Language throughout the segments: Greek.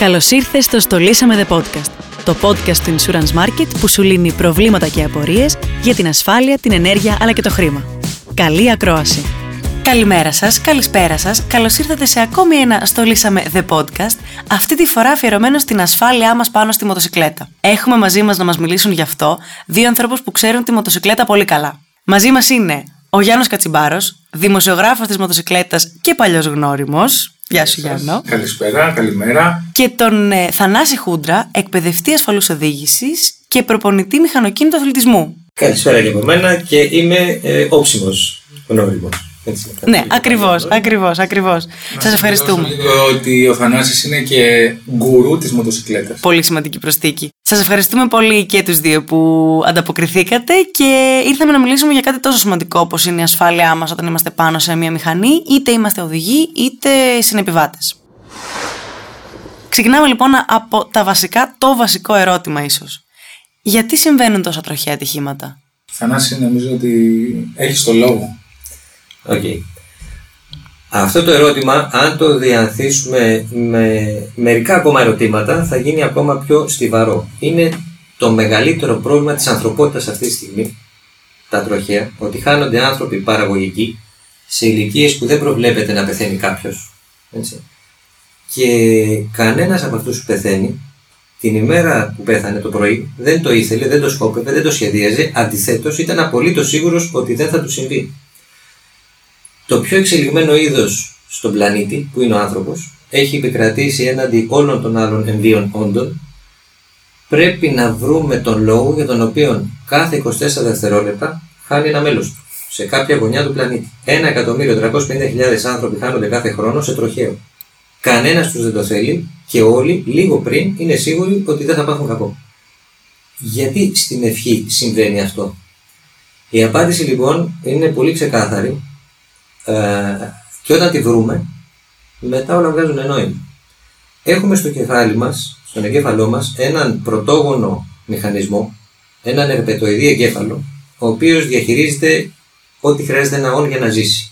Καλώς ήρθες στο Στολίσαμε The Podcast, το podcast του Insurance Market που σου λύνει προβλήματα και απορίες για την ασφάλεια, την ενέργεια αλλά και το χρήμα. Καλή ακρόαση! Καλημέρα σας, καλησπέρα σας. Καλώς ήρθατε σε ακόμη ένα Στολίσαμε The Podcast, αυτή τη φορά αφιερωμένο στην ασφάλειά μας πάνω στη μοτοσυκλέτα. Έχουμε μαζί μας να μας μιλήσουν γι' αυτό δύο ανθρώπους που ξέρουν τη μοτοσυκλέτα πολύ καλά. Μαζί μας είναι ο Γιάννος Κατσιμπάρος, δημοσιογράφος της μοτοσυκλέτας και παλιός γνώριμος. Γεια σου Γιάννο. Καλησπέρα, καλημέρα. Και τον ε, Θανάση Χούντρα, εκπαιδευτή ασφαλούς οδήγησης και προπονητή μηχανοκίνητου αθλητισμού. Καλησπέρα και από μένα και είμαι ε, όψιμος γνώριμος. Έτσι, ναι, ακριβώς, ακριβώς, ακριβώς. Σας ευχαριστούμε. Λίγο ότι ο Θανάσης είναι και γκουρού της μοτοσυκλέτας. Πολύ σημαντική προσθήκη. Σας ευχαριστούμε πολύ και τους δύο που ανταποκριθήκατε και ήρθαμε να μιλήσουμε για κάτι τόσο σημαντικό όπως είναι η ασφάλειά μας όταν είμαστε πάνω σε μια μηχανή, είτε είμαστε οδηγοί είτε συνεπιβάτες. Ξεκινάμε λοιπόν από τα βασικά, το βασικό ερώτημα ίσως. Γιατί συμβαίνουν τόσα τροχαία ατυχήματα; Θανάση, νομίζω ότι έχεις το λόγο. Okay. Αυτό το ερώτημα, αν το διανθίσουμε με μερικά ακόμα ερωτήματα, θα γίνει ακόμα πιο στιβαρό. Είναι το μεγαλύτερο πρόβλημα της ανθρωπότητας αυτή τη στιγμή, τα τροχαία, ότι χάνονται άνθρωποι παραγωγικοί σε ηλικίες που δεν προβλέπεται να πεθαίνει κάποιος. Και κανένας από αυτούς που πεθαίνει, την ημέρα που πέθανε το πρωί, δεν το ήθελε, δεν το σκόπευε, δεν το σχεδίαζε, αντιθέτως ήταν απολύτως σίγουρος ότι δεν θα του συμβεί το πιο εξελιγμένο είδος στον πλανήτη, που είναι ο άνθρωπος, έχει επικρατήσει έναντι όλων των άλλων εμβίων όντων, πρέπει να βρούμε τον λόγο για τον οποίο κάθε 24 δευτερόλεπτα χάνει ένα μέλος του σε κάποια γωνιά του πλανήτη. 1.350.000 άνθρωποι χάνονται κάθε χρόνο σε τροχαίο. Κανένας τους δεν το θέλει και όλοι λίγο πριν είναι σίγουροι ότι δεν θα πάθουν κακό. Γιατί στην ευχή συμβαίνει αυτό; Η απάντηση λοιπόν είναι πολύ ξεκάθαρη ε, και όταν τη βρούμε, μετά όλα βγάζουν νόημα. Έχουμε στο κεφάλι μας, στον εγκέφαλό μας, έναν πρωτόγονο μηχανισμό, έναν ερπετοειδή εγκέφαλο, ο οποίος διαχειρίζεται ό,τι χρειάζεται ένα όν για να ζήσει.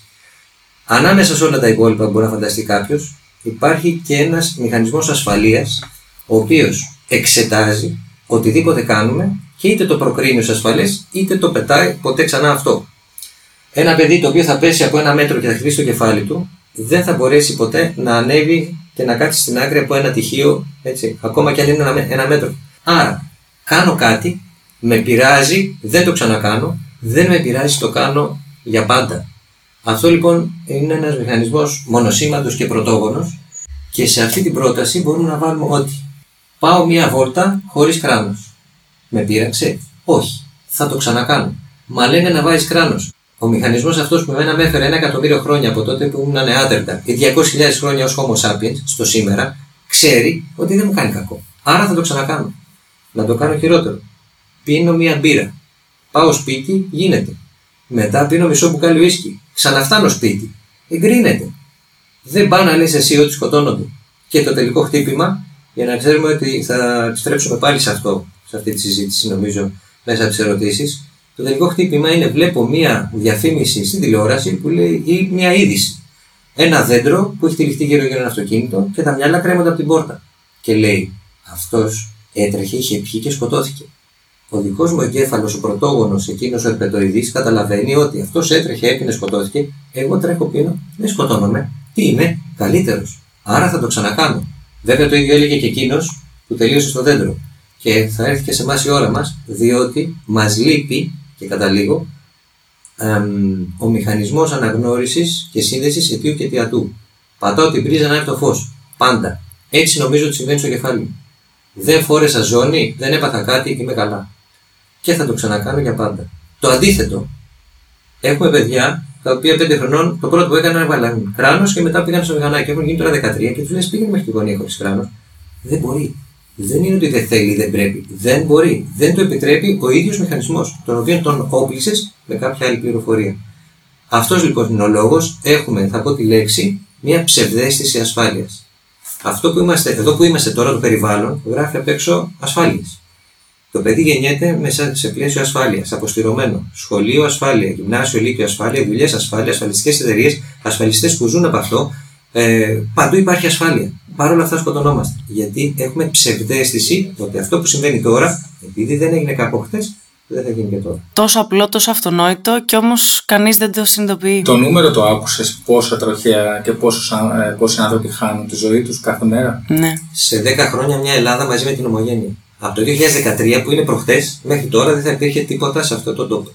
Ανάμεσα σε όλα τα υπόλοιπα που μπορεί να φανταστεί κάποιος, υπάρχει και ένας μηχανισμός ασφαλείας, ο οποίος εξετάζει οτιδήποτε κάνουμε και είτε το προκρίνει ως ασφαλές, είτε το πετάει ποτέ ξανά αυτό. Ένα παιδί το οποίο θα πέσει από ένα μέτρο και θα χτυπήσει το κεφάλι του, δεν θα μπορέσει ποτέ να ανέβει και να κάτσει στην άκρη από ένα τυχείο, έτσι, ακόμα και αν είναι ένα μέτρο. Άρα, κάνω κάτι, με πειράζει, δεν το ξανακάνω, δεν με πειράζει, το κάνω για πάντα. Αυτό λοιπόν είναι ένας μηχανισμός μονοσήματος και πρωτόγονος και σε αυτή την πρόταση μπορούμε να βάλουμε ότι πάω μία βόλτα χωρίς κράνος. Με πείραξε, όχι, θα το ξανακάνω. Μα λένε να βάζεις κράνος. Ο μηχανισμός αυτός που εμένα με έφερε ένα εκατομμύριο χρόνια από τότε που ήμουν νεάτερτα ή 200.000 χρόνια ως Homo sapiens στο σήμερα, ξέρει ότι δεν μου κάνει κακό. Άρα θα το ξανακάνω. Να το κάνω χειρότερο. Πίνω μία μπύρα. Πάω σπίτι, γίνεται. Μετά πίνω μισό μπουκάλι ουίσκι. Ξαναφτάνω σπίτι. Εγκρίνεται. Δεν πάνε να λες εσύ ότι σκοτώνονται. Και το τελικό χτύπημα, για να ξέρουμε ότι θα επιστρέψουμε πάλι σε αυτό, σε αυτή τη συζήτηση, νομίζω, μέσα από τις ερωτήσεις, το τελικό χτύπημα είναι βλέπω μία διαφήμιση στην τηλεόραση που λέει ή μία είδηση. Ένα δέντρο που έχει τυλιχτεί γύρω γύρω ένα αυτοκίνητο και τα μυαλά κρέμονται από την πόρτα. Και λέει, αυτός έτρεχε, είχε πιει και σκοτώθηκε. Ο δικός μου εγκέφαλος, ο πρωτόγονος, εκείνος ο ερπετοειδή, καταλαβαίνει ότι αυτός έτρεχε, έπινε, σκοτώθηκε. Εγώ τρέχω πίνω, δεν σκοτώνομαι. Τι είμαι, καλύτερος. Άρα θα το ξανακάνω. Βέβαια το ίδιο έλεγε και εκείνος που τελείωσε στο δέντρο. Και θα έρθει και σε εμάς η ώρα μας, διότι μας λείπει και καταλήγω, ο μηχανισμός αναγνώρισης και σύνδεσης αιτίου και αιτιατού. Πατάω την πρίζα να έρθει το φως. Πάντα. Έτσι νομίζω ότι συμβαίνει στο κεφάλι μου. Δεν φόρεσα ζώνη, δεν έπαθα κάτι, είμαι καλά. Και θα το ξανακάνω για πάντα. Το αντίθετο. Έχουμε παιδιά τα οποία πέντε χρονών το πρώτο που έκαναν έβαλαν κράνος και μετά πήγαν στο μηχανάκι. Έχουν γίνει τώρα 13 και τους λες πήγαινε μέχρι τη γωνία χωρίς κράνος. Δεν μπορεί δεν είναι ότι δεν θέλει, δεν πρέπει. Δεν μπορεί. Δεν το επιτρέπει ο ίδιος μηχανισμός, τον οποίο τον όπλησες με κάποια άλλη πληροφορία. Αυτός λοιπόν είναι ο λόγος. Έχουμε, θα πω τη λέξη, μια ψευδέστηση ασφάλειας. Αυτό που είμαστε, εδώ που είμαστε τώρα, το περιβάλλον, γράφει απ' έξω ασφάλεια. Το παιδί γεννιέται μέσα σε πλαίσιο ασφάλειας, αποστηρωμένο. Σχολείο ασφάλεια, γυμνάσιο, λύκειο ασφάλεια, δουλειές ασφάλεια, ασφαλιστικές εταιρείες, ασφαλιστές που ζουν από αυτό. Ε, παντού υπάρχει ασφάλεια. Παρ' όλα αυτά σκοτωνόμαστε. Γιατί έχουμε ψευδέστηση ότι αυτό που συμβαίνει τώρα, επειδή δεν έγινε κάπου χθες, δεν θα γίνει και τώρα. Τόσο απλό, τόσο αυτονόητο και όμως κανείς δεν το συνειδητοποιεί. Το νούμερο το άκουσες πόσα τροχαία και πόσους, αν- ε, πόσοι άνθρωποι χάνουν τη ζωή τους κάθε μέρα; Ναι. Σε 10 χρόνια μια Ελλάδα μαζί με την Ομογένεια. Από το 2013 που είναι προχτές μέχρι τώρα δεν θα υπήρχε τίποτα σε αυτόν τον τόπο.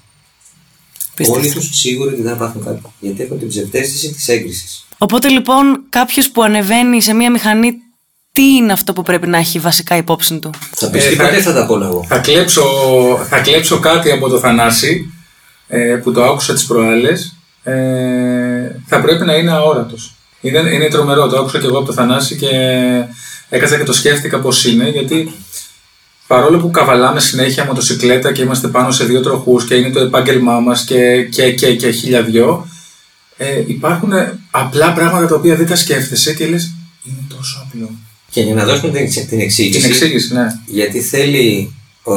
Πίστευτο. Όλοι τους σίγουροι ότι δεν θα πάθουν κάτι. Γιατί έχουν την ψευδέστηση της έγκρισης. Οπότε λοιπόν κάποιος που ανεβαίνει σε μία μηχανή, τι είναι αυτό που πρέπει να έχει βασικά υπόψη του; Θα πεις Ε, τι θα- ποτέ θα τα πω εγώ. Θα κλέψω, θα κλέψω κάτι από το Θανάση ε, που το άκουσα τις προάλλες. Ε, θα πρέπει να είναι αόρατος. Είναι, είναι τρομερό, το άκουσα και εγώ από το Θανάση και έκατσα και το σκέφτηκα πώς είναι γιατί παρόλο που καβαλάμε συνέχεια μοτοσυκλέτα και είμαστε πάνω σε δύο τροχούς και είναι το επάγγελμά μας και, και, και, και χίλια δυο ε, υπάρχουν απλά πράγματα τα οποία δεν τα σκέφτεσαι και λες είναι τόσο απλό. Και για να δώσουμε την, την Την εξήγηση, εξήγηση, ναι. γιατί θέλει ο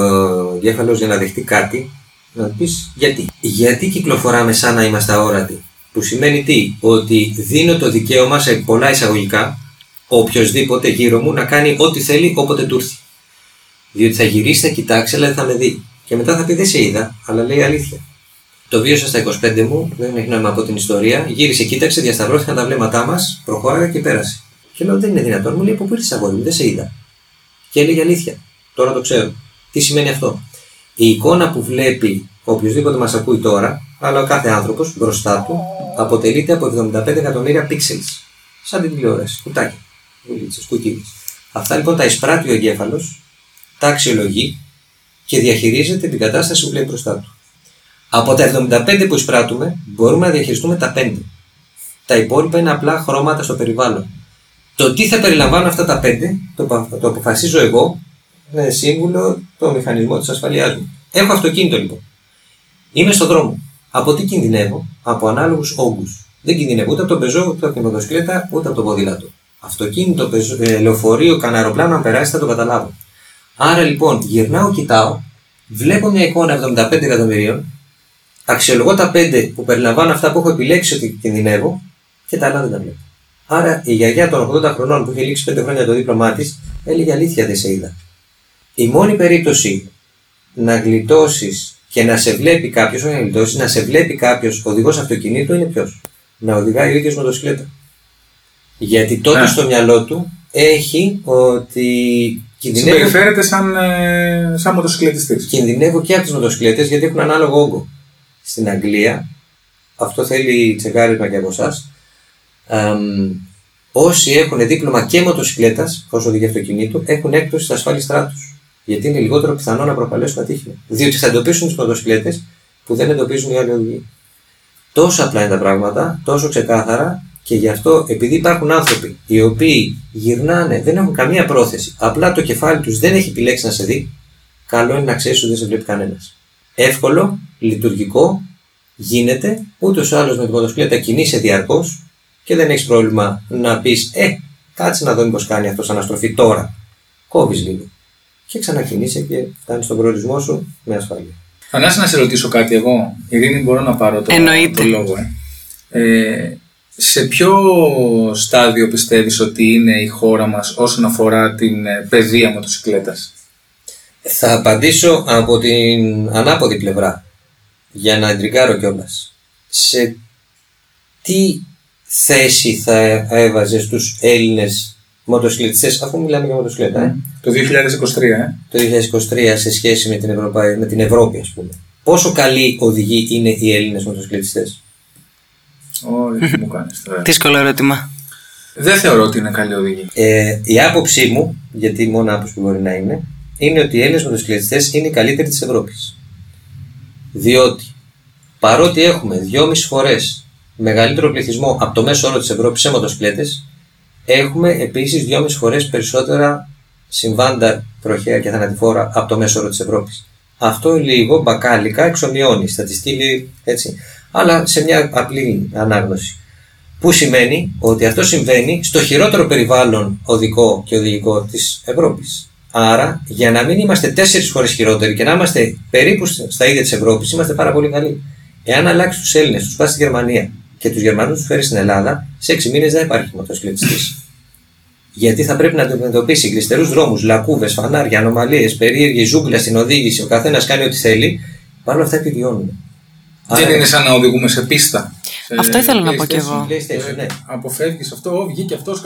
εγκέφαλος για να δεχτεί κάτι, να πεις γιατί. Γιατί κυκλοφοράμε σαν να είμαστε αόρατοι. Που σημαίνει τι, ότι δίνω το δικαίωμα σε πολλά εισαγωγικά, οποιοδήποτε γύρω μου να κάνει ό,τι θέλει όποτε του έρθει. Διότι θα γυρίσει, θα κοιτάξει, αλλά δεν θα με δει. Και μετά θα πει δεν σε είδα, αλλά λέει αλήθεια. Το βίωσα στα 25 μου, δεν έχει νόημα από την ιστορία. Γύρισε, κοίταξε, διασταυρώθηκαν τα βλέμματά μας, προχώραγα και πέρασε. Και λέω δεν είναι δυνατόν, μου λέει από πού ήρθε αγόρι μου, δεν σε είδα. Και έλεγε αλήθεια. Τώρα το ξέρω. Τι σημαίνει αυτό. Η εικόνα που βλέπει οποιοδήποτε μας ακούει τώρα, αλλά ο κάθε άνθρωπος μπροστά του, αποτελείται από 75 εκατομμύρια pixels. Σαν την τηλεόραση. Κουτάκια. Βουλίτσες, κουκκίδε. Αυτά λοιπόν τα εισπράττει ο εγκέφαλος, τα αξιολογεί και διαχειρίζεται την κατάσταση που βλέπει μπροστά του. Από τα 75 που εισπράττουμε, μπορούμε να διαχειριστούμε τα 5. Τα υπόλοιπα είναι απλά χρώματα στο περιβάλλον. Το τι θα περιλαμβάνουν αυτά τα 5 το, πα- το αποφασίζω εγώ με σύμβουλο το μηχανισμό της ασφαλειάς μου. Έχω αυτοκίνητο λοιπόν. Είμαι στον δρόμο. Από τι κινδυνεύω, από ανάλογους όγκους. Δεν κινδυνεύω ούτε από τον πεζό, ούτε από την μοτοσυκλέτα, ούτε από το ποδήλατο. Αυτοκίνητο, πεζό, ε, λεωφορείο, κανένα αεροπλάνο, αν περάσει θα το καταλάβω. Άρα λοιπόν γυρνάω, κοιτάω, βλέπω μια εικόνα 75 εκατομμυρίων, αξιολογώ τα 5 που περιλαμβάνουν αυτά που έχω επιλέξει ότι κινδυνεύω και τα άλλα δεν τα βλέπω. Άρα η γιαγιά των 80 χρονών που είχε λήξει 5 χρόνια το δίπλωμά της έλεγε αλήθεια δεν σε είδα. Η μόνη περίπτωση να γλιτώσεις και να σε βλέπει κάποιος, όχι να γλιτώσεις, να σε βλέπει κάποιος οδηγός αυτοκινήτου είναι ποιος; Να οδηγάει ο ίδιος μοτοσυκλέτα. Γιατί τότε Ναι. στο μυαλό του έχει ότι κινδυνεύω, Συμπεριφέρεται σαν, ε, σαν μοτοσυκλετιστής. κινδυνεύω και από τι μοτοσυκλέτες γιατί έχουν ανάλογο όγκο. Στην Αγγλία, αυτό θέλει τσεκάρισμα και από εσάς. Όσοι έχουν δίπλωμα και μοτοσυκλέτας, όσο οδηγεί αυτοκινήτου, έχουν έκπτωση στα ασφάλει στράτους. Γιατί είναι λιγότερο πιθανό να προκαλέσουν ατύχημα. Διότι θα εντοπίσουν τι μοτοσυκλέτες που δεν εντοπίζουν οι άλλοι οδηγοί. Τόσο απλά είναι τα πράγματα, τόσο ξεκάθαρα και γι' αυτό επειδή υπάρχουν άνθρωποι οι οποίοι γυρνάνε, δεν έχουν καμία πρόθεση, απλά το κεφάλι τους δεν έχει επιλέξει να σε δει, καλό είναι να ξέρεις ότι δεν σε βλέπει κανένας. Εύκολο, λειτουργικό, γίνεται, ούτως ή άλλως με τη μοτοσυκλέτα κινείσαι διαρκώς και δεν έχεις πρόβλημα να πεις Ε, κάτσε να δω μήπως κάνει αυτός αναστροφή τώρα. Κόβεις λίγο. Και ξανακινείσαι και φτάνεις στον προορισμό σου με ασφάλεια. Θανάση να σε ρωτήσω κάτι εγώ. Ειρήνη μπορώ να πάρω το, Εννοείται. το λόγο. Ε. Ε, σε ποιο στάδιο πιστεύεις ότι είναι η χώρα μας όσον αφορά την ε, παιδεία μοτοσυκλέτας; Θα απαντήσω από την ανάποδη πλευρά για να εντρικάρω κιόλας. Σε τι θέση θα έβαζες τους Έλληνες μοτοσυκλετιστές, αφού μιλάμε για μοτοσυκλέτα, ε, Το 2023, ε; το 2023 σε σχέση με την, Ευρωπα... με την Ευρώπη, ας πούμε. Πόσο καλοί οδηγοί είναι οι Έλληνες μοτοσυκλετιστές; Ωραία, τι μου κάνεις τώρα. Δύσκολο ερώτημα. Δεν θεωρώ ότι είναι καλή οδηγή. Ε, η άποψή μου, γιατί η μόνη άποψη που μπορεί να είναι, είναι ότι οι Έλληνες μοτοσυκλετιστές είναι οι καλύτεροι της Ευρώπης. Διότι παρότι έχουμε δυόμιση φορές μεγαλύτερο πληθυσμό από το μέσο όρο της Ευρώπης σε μοτοσυκλέτες, έχουμε επίσης δυόμιση φορές περισσότερα συμβάντα τροχαία και θανατηφόρα από το μέσο όρο της Ευρώπης. Αυτό λίγο μπακάλικα εξομοιώνει, στατιστική λέει έτσι, αλλά σε μια απλή ανάγνωση. Που σημαίνει ότι αυτό συμβαίνει στο χειρότερο περιβάλλον οδικό και οδηγικό της Ευρώπης. Άρα, για να μην είμαστε τέσσερις φορές χειρότεροι και να είμαστε περίπου στα ίδια της Ευρώπης, είμαστε πάρα πολύ καλοί. Εάν αλλάξει τους Έλληνες, τους πα στη Γερμανία και τους Γερμανούς τους φέρει στην Ελλάδα, σε έξι μήνες δεν υπάρχει μοτοσυκλετιστής. Γιατί θα πρέπει να αντιμετωπίσει γλιστερούς δρόμους, λακκούβες, φανάρια, ανομαλίες, περίεργη ζούγκλα στην οδήγηση. Ο καθένας κάνει ό,τι θέλει. Παρ' όλα αυτά επιβιώνουν. Δεν είναι σαν να οδηγούμε σε πίστα. Αυτό ήθελα να πω κι εγώ. PlayStation, ναι. Αποφεύγεις αυτό, βγήκε αυτός.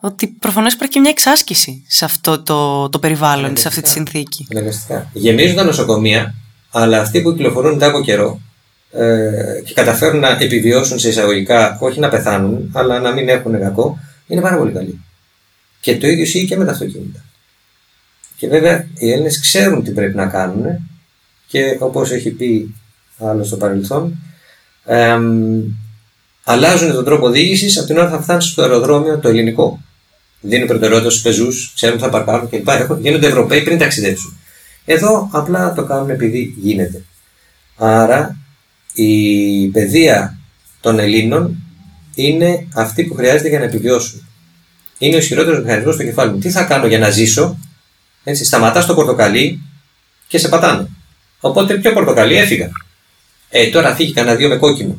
Ότι προφανώς υπάρχει και μια εξάσκηση σε αυτό το, το περιβάλλον, σε αυτή τη Αναγκαστικά. συνθήκη. Αναγκαστικά. Γεμίζουν τα νοσοκομεία, αλλά αυτοί που κυκλοφορούν μετά από καιρό ε, και καταφέρουν να επιβιώσουν σε εισαγωγικά, όχι να πεθάνουν, αλλά να μην έχουν κακό, είναι πάρα πολύ καλοί. Και το ίδιο ισχύει και με τα αυτοκίνητα. Και βέβαια οι Έλληνες ξέρουν τι πρέπει να κάνουν και όπως έχει πει άλλο στο παρελθόν, εμ, αλλάζουν τον τρόπο οδήγηση από την ώρα που θα φτάνουν στο αεροδρόμιο το ελληνικό. Δίνουν προτεραιότητα στους πεζούς, ξέρουν που θα παρκάρουν κλπ. Έχουν- Γίνονται Ευρωπαίοι πριν ταξιδέψουν. Εδώ απλά το κάνουν επειδή γίνεται. Άρα η παιδεία των Ελλήνων είναι αυτή που χρειάζεται για να επιβιώσουν. Είναι ο ισχυρότερος μηχανισμός στο κεφάλι μου. Τι θα κάνω για να ζήσω, έτσι, σταματά το πορτοκαλί και σε πατάνε. Οπότε πιο πορτοκαλί; Έφυγα. Ε, τώρα φύγει κανένα δύο με κόκκινο.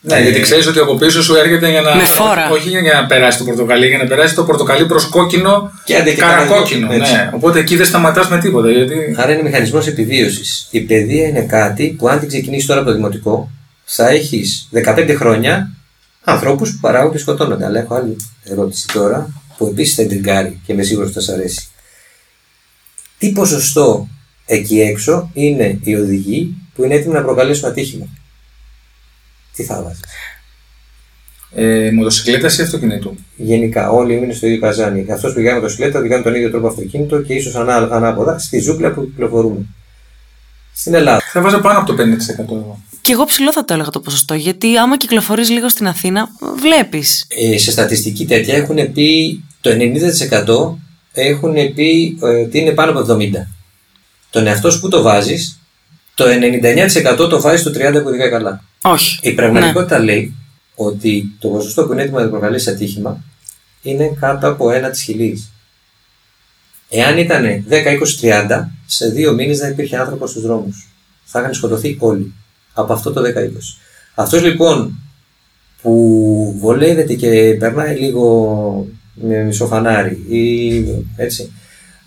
Ναι, γιατί ξέρεις ότι από πίσω σου έρχεται για να. Με φόρα. Όχι για να περάσει το πορτοκαλί, για να περάσει το πορτοκαλί προς κόκκινο Και άντε και καρακόκκινο. κανένα δύο, Ναι. Οπότε εκεί δεν σταματάς με τίποτα. Γιατί... Άρα είναι μηχανισμός επιβίωσης. Η παιδεία είναι κάτι που αν την ξεκινήσεις τώρα από το δημοτικό, θα έχεις 15 χρόνια ανθρώπους που παράγουν και σκοτώνονται. Αλλά έχω άλλη ερώτηση τώρα, που επίσης θα εντριγκάρει και είμαι σίγουρο ότι θα σας αρέσει. Τι ποσοστό εκεί έξω είναι οι οδηγοί που είναι έτοιμοι να προκαλέσουν ατύχημα. Τι θα βάζεις; Ε, μοτοσυκλέτα ή αυτοκινήτου; Γενικά, όλοι είναι στο ίδιο καζάνι. Αυτός που πηγαίνει με το σιλέτα οδηγάνε τον ίδιο τρόπο αυτοκίνητο και ίσως ανά, ανάποδα στη ζούγκλα που κυκλοφορούμε. Στην Ελλάδα. Θα βάζω πάνω από το 50% εγώ. Και εγώ ψηλό θα το έλεγα το ποσοστό, γιατί άμα κυκλοφορείς λίγο στην Αθήνα, βλέπεις. Ε, σε στατιστική τέτοια έχουν πει το 90% έχουν πει ε, ότι είναι πάνω από 70. Τον εαυτό σου που το βάζεις, το 99% το βάζεις στο 30% που οδηγάει καλά. Όχι. Η πραγματικότητα λέει ότι το ποσοστό που είναι έτοιμο να προκαλέσει ατύχημα είναι κάτω από ένα της χιλή. Εάν ήταν 10, 20, 30, σε δύο μήνες δεν υπήρχε άνθρωπος στους δρόμους. Θα είχαν σκοτωθεί όλοι από αυτό το 10-20. Αυτός λοιπόν που βολεύεται και περνάει λίγο με μισοφανάρι ή έτσι,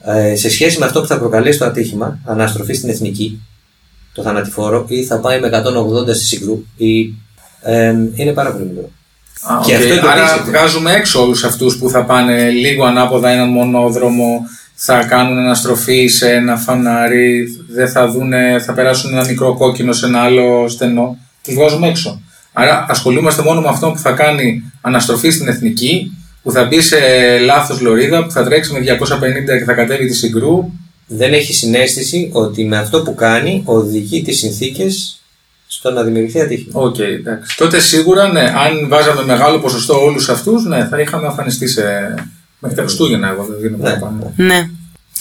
ε, σε σχέση με αυτό που θα προκαλέσει το ατύχημα, αναστροφή στην εθνική, το θανατηφόρο, ή θα πάει με 180 στη Συγγρού, ή, ε, είναι πάρα πολύ μικρό. Α, Και οκ. αυτό Άρα εντοπίζεται. βγάζουμε έξω όλους αυτούς που θα πάνε λίγο ανάποδα έναν μονόδρομο, θα κάνουν αναστροφή σε ένα φανάρι, δεν θα, δούνε, θα περάσουν ένα μικρό κόκκινο σε ένα άλλο στενό. Τους βγάζουμε έξω. Άρα ασχολούμαστε μόνο με αυτό που θα κάνει αναστροφή στην εθνική, που θα μπει σε λάθος λωρίδα, που θα τρέξει με 250 και θα κατέβει τη Συγγρού. Δεν έχει συναίσθηση ότι με αυτό που κάνει οδηγεί τις συνθήκες στο να δημιουργηθεί ατύχημα. ΟΚ, εντάξει. Τότε σίγουρα, ναι, αν βάζαμε μεγάλο ποσοστό όλους αυτούς, ναι, θα είχαμε αφανιστεί σε. μέχρι τα Χριστούγεννα, εγώ δεν δίνω Ναι. παραπάνω. Ναι.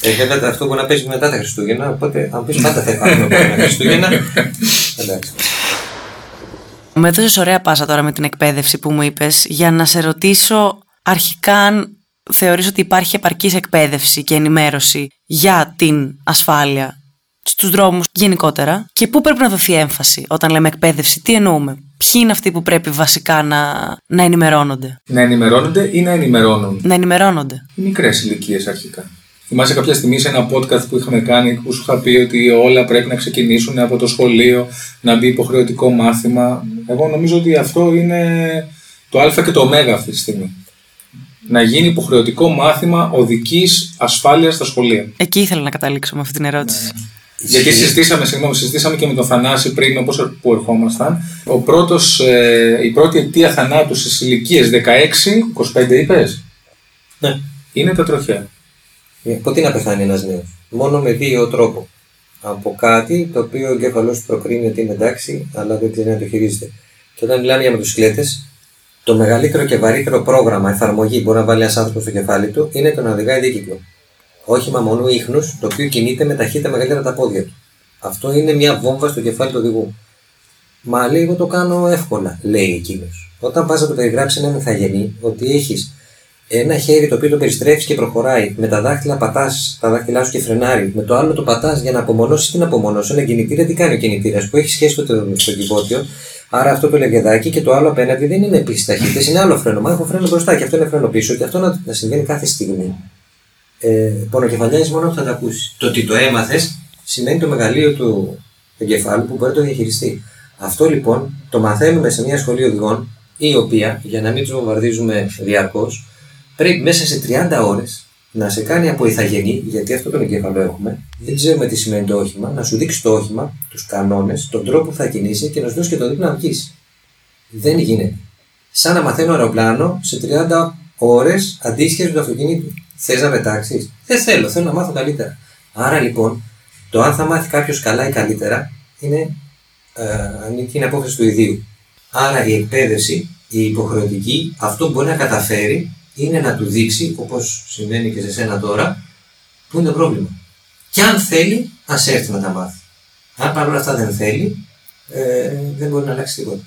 Ε, βέβαια αυτό μπορεί να παίζει μετά τα Χριστούγεννα, οπότε αν πεις πάντα θα υπάρχουν τα Χριστούγεννα. Εντάξει. Μου έδωσες ωραία πάσα τώρα με την εκπαίδευση που μου είπες για να σε ρωτήσω αρχικά αν θεωρείς ότι υπάρχει επαρκής εκπαίδευση και ενημέρωση για την ασφάλεια στους δρόμους γενικότερα; Και πού πρέπει να δοθεί έμφαση όταν λέμε εκπαίδευση, τι εννοούμε; Ποιοι είναι αυτοί που πρέπει βασικά να, να ενημερώνονται; Να ενημερώνονται ή να ενημερώνουν; Να ενημερώνονται. Οι μικρές ηλικίες αρχικά. Θυμάσαι κάποια στιγμή σε ένα podcast που είχαμε κάνει που σου είχα πει ότι όλα πρέπει να ξεκινήσουν από το σχολείο, να μπει υποχρεωτικό μάθημα. Εγώ νομίζω ότι αυτό είναι το Α και το Ω αυτή τη στιγμή. Να γίνει υποχρεωτικό μάθημα οδικής ασφάλειας στα σχολεία. Εκεί ήθελα να καταλήξω με αυτή την ερώτηση. Γιατί Ισχύει. συζητήσαμε, συγγνώμη, συζητήσαμε και με τον Θανάση πριν, όπως που ερχόμασταν. Ο πρώτος, ε, η πρώτη αιτία θανάτου στις ηλικίες 16-25 είπες, Ναι. είναι τα τροχαία. Ε, Πότε να πεθάνει ένας νέος; Μόνο με δύο τρόπο. Από κάτι το οποίο ο εγκέφαλό του προκρίνει ότι είναι εντάξει, αλλά δεν ξέρει να το χειρίζεται. Και όταν μιλάμε για μοτοσυκλέτε, το μεγαλύτερο και βαρύτερο πρόγραμμα εφαρμογή που μπορεί να βάλει ένας άνθρωπος στο κεφάλι του είναι το να οδηγάει δίκυκλο. Όχημα μόνο ίχνους, το οποίο κινείται με ταχύτητα μεγαλύτερα από τα πόδια του. Αυτό είναι μια βόμβα στο κεφάλι του οδηγού. Μα λέει, εγώ το κάνω εύκολα, λέει εκείνος. Όταν πας να το περιγράψεις ένα μεθαγενή, ότι έχεις ένα χέρι το οποίο το περιστρέφεις και προχωράει, με τα δάχτυλα πατάς τα δάχτυλά σου και φρενάρει, με το άλλο το πατάς για να απομονώσεις την απομονώσει. Ένα κινητήρα τι κάνει ο κινητήρας που έχει σχέση με το, στο κυβότιο, Άρα αυτό το λεγεδάκι και το άλλο απέναντι δεν είναι επίσης ταχύτητες, είναι άλλο φρένο. Μα έχω φρένο μπροστά και αυτό είναι φρένο πίσω και αυτό να, να συμβαίνει κάθε στιγμή. Ε, πονοκεφαλιάζεις μόνο που θα τα ακούσει. Το ότι το έμαθες σημαίνει το μεγαλείο του εγκεφάλου που μπορεί να το διαχειριστεί. Αυτό λοιπόν το μαθαίνουμε σε μια σχολή οδηγών, η οποία, για να μην τους βομβαρδίζουμε διαρκώς, πρέπει μέσα σε 30 ώρες να σε κάνει από ηθαγενή, γιατί αυτό τον εγκέφαλο έχουμε, δεν ξέρουμε τι σημαίνει το όχημα, να σου δείξει το όχημα, τους κανόνες, τον τρόπο που θα κινήσει και να σου δώσει και το δίπλα να βγεις. Δεν γίνεται. Σαν να μαθαίνω αεροπλάνο σε 30 ώρες αντίστοιχες με το αυτοκίνητο. Θες να μετάξει. Δεν θέλω, θέλω να μάθω καλύτερα. Άρα λοιπόν, το αν θα μάθει κάποιος καλά ή καλύτερα είναι ε, ανήκει είναι απόφαση του ιδίου. Άρα η εκπαίδευση, η υποχρεωτική, αυτό που μπορεί να καταφέρει είναι να του δείξει, όπως συμβαίνει και σε σένα τώρα, που είναι το πρόβλημα. Και αν θέλει, ας έρθει να τα μάθει. Αν παρόλα αυτά δεν θέλει, ε, δεν μπορεί να αλλάξει τίποτα.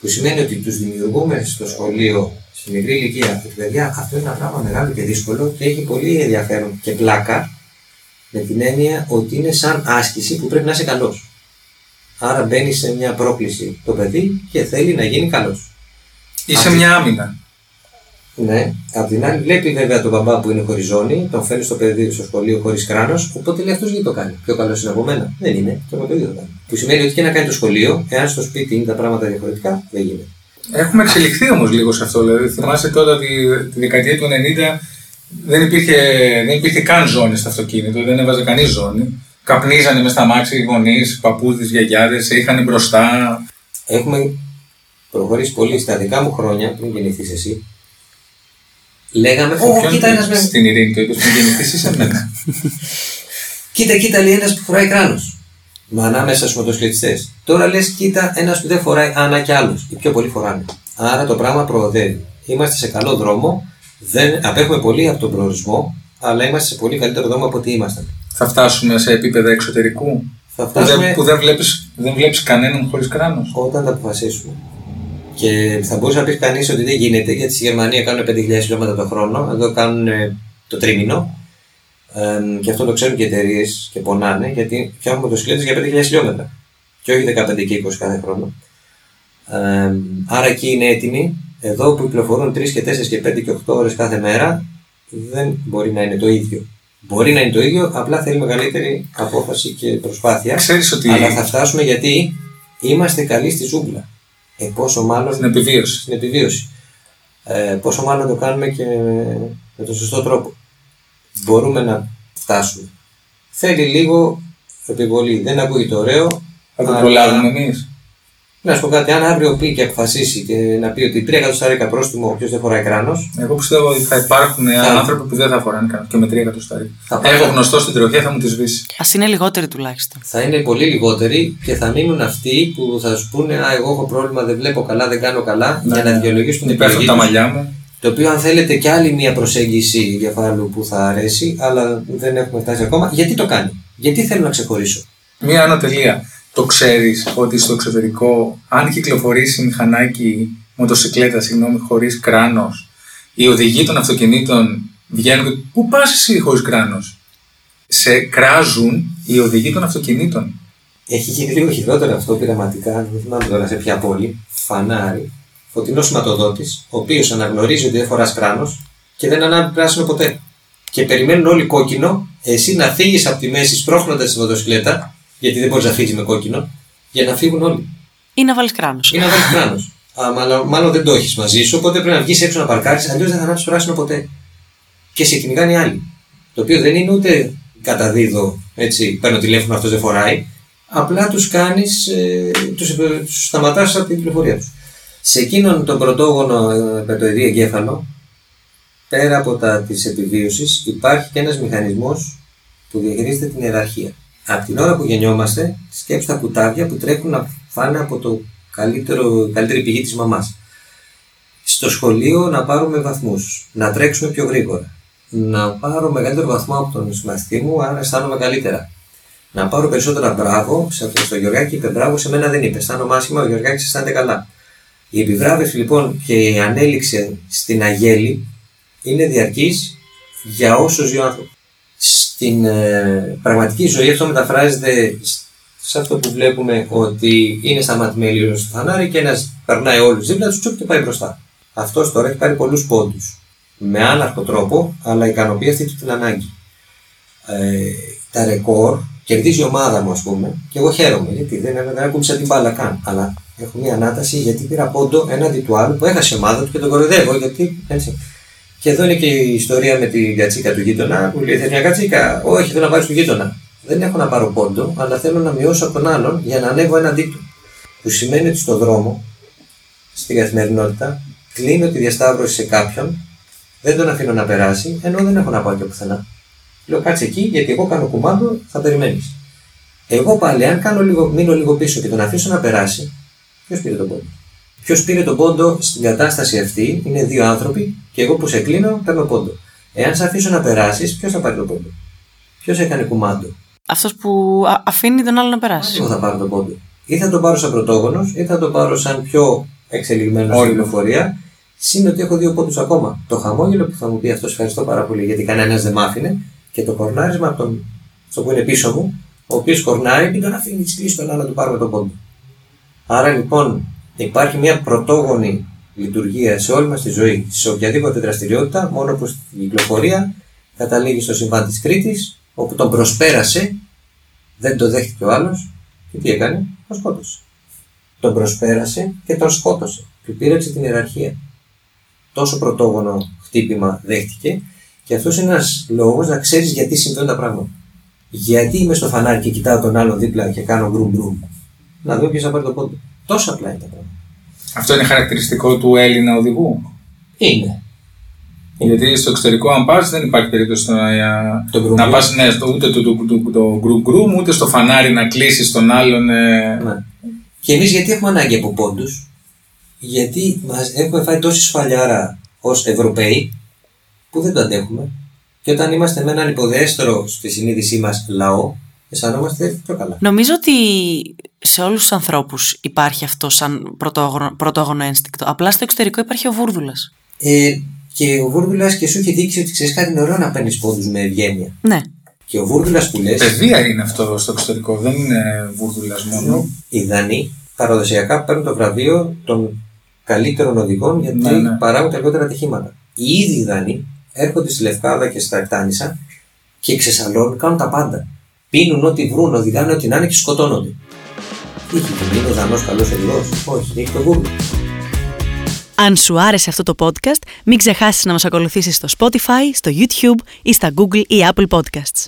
Που σημαίνει ότι τους δημιουργούμε στο σχολείο, στη μικρή ηλικία, ότι παιδιά, αυτό είναι ένα πράγμα μεγάλο και δύσκολο και έχει πολύ ενδιαφέρον και πλάκα, με την έννοια ότι είναι σαν άσκηση που πρέπει να είσαι καλός. Άρα μπαίνει σε μια πρόκληση το παιδί και θέλει να γίνει καλός. Είσαι μια άμυνα. Ναι, απ' την άλλη βλέπει βέβαια τον μπαμπά που είναι χωριζόνη, τον φέρνει στο παιδί στο σχολείο χωρίς κράνος, οπότε λέει αυτός γιατί το κάνει. Πιο καλός είναι από μένα. Δεν είναι, και εγώ το ίδιο το κάνει. Που σημαίνει ότι και να κάνει το σχολείο, εάν στο σπίτι είναι τα πράγματα διαφορετικά, δεν γίνεται. Έχουμε εξελιχθεί όμως λίγο σε αυτό. Δηλαδή, θυμάσαι τότε ότι τη δεκαετία του 90 δεν υπήρχε, δεν υπήρχε καν ζώνη στο αυτοκίνητο, δεν έβαζε κανείς ζώνη. Καπνίζανε μες στα μάξι οι γονείς, παππούδες, γιαγιάδες, σε είχαν μπροστά. Έχουμε προχωρήσει πολύ στα δικά μου χρόνια, πριν γεννηθείς εσύ, Λέγαμε, Ω, κοίτα ένας με. Στην ειρήνη το είπες πριν γεννηθείς σε μένα. κοίτα, κοίτα, λέει ένας που φοράει κράνος. Μα ανάμεσα στου μοτοσυκλετιστέ. Τώρα λες, κοίτα, ένας που δεν φοράει, άνα κι άλλος. Οι πιο πολλοί φοράνε. Άρα το πράγμα προοδεύει. Είμαστε σε καλό δρόμο. Δεν απέχουμε πολύ από τον προορισμό, αλλά είμαστε σε πολύ καλύτερο δρόμο από ό,τι ήμασταν. Θα φτάσουμε σε επίπεδα εξωτερικού. Θα φτάσουμε... Που δεν, που δεν βλέπεις, δεν βλέπεις κανέναν χωρίς κράνος; Όταν τα αποφασίσουμε. Και θα μπορούσε να πει κανείς ότι δεν γίνεται γιατί στη Γερμανία κάνουν 5.000 χιλιόμετρα το χρόνο, εδώ κάνουν ε, το τρίμηνο. Ε, και αυτό το ξέρουν και οι εταιρείες και πονάνε γιατί φτιάχνουν μοτοσυκλέτες για 5.000 χιλιόμετρα. Και όχι 15 και 20 κάθε χρόνο. Ε, άρα εκεί είναι έτοιμοι. Εδώ που κυκλοφορούν 3 και 4 και 5 και 8 ώρες κάθε μέρα δεν μπορεί να είναι το ίδιο. Μπορεί να είναι το ίδιο, απλά θέλει μεγαλύτερη απόφαση και προσπάθεια. Ξέρεις ότι... Αλλά θα φτάσουμε γιατί είμαστε καλοί στη ζούγκλα. Ε, πόσο μάλλον. Στην επιβίωση. Στην επιβίωση. Ε, πόσο μάλλον το κάνουμε και με τον σωστό τρόπο. Μπορούμε να φτάσουμε. Θέλει λίγο επιβολή. Δεν ακούγεται ωραίο. Θα το προλάβουμε εμείς. Να σου πω κάτι, αν αύριο πει και αποφασίσει και να πει ότι 3 εκατοστάρικα πρόστιμο όποιος δεν φοράει κράνος. Εγώ πιστεύω ότι θα υπάρχουν θα... άνθρωποι που δεν θα φοράνε κράνος και με 3 εκατοστάρικα. Έχω γνωστό στην τροχιά, θα μου τη σβήσει. Α είναι λιγότεροι τουλάχιστον. Θα είναι πολύ λιγότεροι και θα μείνουν αυτοί που θα σου πούνε Α, εγώ έχω πρόβλημα, δεν βλέπω καλά, δεν κάνω καλά, ναι, για να δικαιολογήσουν την επιλογή. τα μαλλιά μου. Το οποίο, αν θέλετε, και άλλη μια προσέγγιση εγκεφάλου που θα αρέσει, αλλά δεν έχουμε φτάσει ακόμα. Γιατί το κάνει, Γιατί θέλω να ξεχωρίσω; Μία ανατελεία το ξέρεις ότι στο εξωτερικό αν κυκλοφορήσει μηχανάκι, μοτοσυκλέτα, συγγνώμη, χωρίς κράνος, οι οδηγοί των αυτοκινήτων βγαίνουν και πού πας εσύ χωρίς κράνος; Σε κράζουν οι οδηγοί των αυτοκινήτων. Έχει γίνει λίγο χειρότερο αυτό πειραματικά, δεν θυμάμαι τώρα σε ποια πόλη. Φανάρι, φωτεινός σηματοδότης, ο οποίος αναγνωρίζει ότι δεν φοράς κράνος και δεν ανάβει πράσινο ποτέ. Και περιμένουν όλοι κόκκινο, εσύ να φύγεις από τη μέση σπρώχνοντας τη μοτοσυκλέτα γιατί δεν μπορείς να φύγεις με κόκκινο, για να φύγουν όλοι. Ή να βάλεις κράνος. Ή να βάλεις κράνος. μάλλον, μάλλον δεν το έχεις μαζί σου, οπότε πρέπει να βγεις έξω να παρκάρεις, αλλιώς δεν θα ανάψεις πράσινο ποτέ. Και σε κυνηγάνε οι άλλοι. Το οποίο δεν είναι ούτε καταδίδω, έτσι, παίρνω τηλέφωνο, αυτός δεν φοράει. Απλά τους κάνεις, ε, τους σταματάς από την πληροφορία τους. Σε εκείνον τον πρωτόγονο ε, με το ίδιο εγκέφαλο, πέρα από τα της επιβίωσης, υπάρχει και ένας μηχανισμός που διαχειρίζεται την ιεραρχία από την ώρα που γεννιόμαστε, σκέψτε τα κουτάβια που τρέχουν να φάνε από το καλύτερο, καλύτερη πηγή της μαμάς. Στο σχολείο να πάρουμε βαθμούς, να τρέξουμε πιο γρήγορα, να πάρω μεγαλύτερο βαθμό από τον συμμαθητή μου, άρα αισθάνομαι καλύτερα. Να πάρω περισσότερα μπράβο, σε αυτό το Γιωργάκη είπε μπράβο, σε μένα δεν είπε. Αισθάνομαι άσχημα, ο Γιωργάκης αισθάνεται καλά. Η επιβράβευση λοιπόν και η ανέλυξη στην αγέλη είναι διαρκής για όσο ζει ο άνθρωπο στην ε, πραγματική ζωή αυτό μεταφράζεται σε αυτό που βλέπουμε ότι είναι σταματημένη στο φανάρι και ένας περνάει όλους δίπλα τους τσουπ και πάει μπροστά. Αυτός τώρα έχει πάρει πολλούς πόντους. Με άναρχο τρόπο, αλλά ικανοποιεί αυτή την ανάγκη. Ε, τα ρεκόρ κερδίζει η ομάδα μου, ας πούμε, και εγώ χαίρομαι γιατί δεν, δεν ακούμπησα την μπάλα καν. Αλλά έχω μια ανάταση γιατί πήρα πόντο έναντι του άλλου που έχασε η ομάδα του και τον κοροϊδεύω. Γιατί έτσι. Και εδώ είναι και η ιστορία με την κατσίκα του γείτονα που λέει: Θες μια κατσίκα; Όχι, θέλω να πάρεις του γείτονα. Δεν έχω να πάρω πόντο, αλλά θέλω να μειώσω από τον άλλον για να ανέβω έναντί του. Που σημαίνει ότι στον δρόμο, στην καθημερινότητα, κλείνω τη διασταύρωση σε κάποιον, δεν τον αφήνω να περάσει, ενώ δεν έχω να πάω και πουθενά. Λέω κάτσε εκεί, γιατί εγώ κάνω κουμάντο, θα περιμένεις. Εγώ πάλι, αν κάνω λίγο, μείνω λίγο πίσω και τον αφήσω να περάσει, ποιος πήρε τον πόντο; Ποιος πήρε τον πόντο στην κατάσταση αυτή είναι δύο άνθρωποι και εγώ που σε κλείνω παίρνω πόντο. Εάν σε αφήσω να περάσεις, ποιος θα πάρει τον πόντο; Ποιος έκανε κουμάντο; Αυτός που αφήνει τον άλλο να περάσει. Εγώ θα πάρω τον πόντο. Ή θα τον πάρω σαν πρωτόγονος, ή θα τον πάρω σαν πιο εξελιγμένο στην πληροφορία. Συν ότι έχω δύο πόντους ακόμα. Το χαμόγελο που θα μου πει αυτός ευχαριστώ πάρα πολύ γιατί κανένας δεν μ' άφηνε και το κορνάρισμα από τον στο που είναι πίσω μου, ο οποίος κορνάρει, μην τον αφήνει της κλίσης τον άλλο να του πάρουμε τον πόντο. Άρα λοιπόν υπάρχει μια πρωτόγονη λειτουργία σε όλη μας τη ζωή, σε οποιαδήποτε δραστηριότητα, μόνο που στην κυκλοφορία καταλήγει στο συμβάν της Κρήτης, όπου τον προσπέρασε, δεν το δέχτηκε ο άλλος και τι έκανε, τον σκότωσε. Τον προσπέρασε και τον σκότωσε. Του πείραξε την ιεραρχία. Τόσο πρωτόγονο χτύπημα δέχτηκε και αυτός είναι ένας λόγος να ξέρεις γιατί συμβαίνουν τα πράγματα. Γιατί είμαι στο φανάρι και κοιτάω τον άλλον δίπλα και κάνω γκρουμ γκρουμ. Να δω ποιος θα πάρει το πόντο. Τόσο απλά είναι τα πράγματα. Αυτό είναι χαρακτηριστικό του Έλληνα οδηγού; Είναι. Γιατί στο εξωτερικό, αν πας, δεν υπάρχει περίπτωση να, Το γκρουμ να γκρουμ. πας ναι, στο- ούτε το, το, το, το γκρουμ γκρουμ, ούτε στο φανάρι να κλείσεις τον άλλον. ε, Ναι. Και εμείς γιατί έχουμε ανάγκη από πόντους, Γιατί μας έχουμε φάει τόση σφαλιάρα ως Ευρωπαίοι που δεν το αντέχουμε. Και όταν είμαστε με έναν υποδέστερο στη συνείδησή μας λαό, αισθανόμαστε πιο καλά. Νομίζω ότι σε όλους τους ανθρώπους υπάρχει αυτό σαν πρωτόγονο, πρωτόγονο ένστικτο. Απλά στο εξωτερικό υπάρχει ο βούρδουλας. Ε, και ο Βούρδουλας και σου έχει δείξει ότι ξέρεις κάτι είναι ωραίο να παίρνεις πόντους με ευγένεια. Ναι. Και ο Βούρδουλας που λε, Παιδεία είναι αυτό στο εξωτερικό, δεν είναι βούρδουλας μόνο. οι Δανείοι παραδοσιακά παίρνουν το βραβείο των καλύτερων οδηγών γιατί Ναι, ναι. παράγουν τα λιγότερα ατυχήματα. Οι ίδιοι οι Δανείοι έρχονται στη Λευκάδα και στα Εκτάνησα και ξεσαλώνουν, κάνουν τα πάντα. Πίνουν ό,τι βρουν, οδηγάνε ό,τι να είναι και σκοτώνονται. Τι έχει γίνει, είναι ο Δανό καλός οδηγό. Όχι, έχει το Google; Αν σου άρεσε αυτό το podcast, μην ξεχάσεις να μας ακολουθήσεις στο Spotify, στο YouTube ή στα Google ή Apple Podcasts.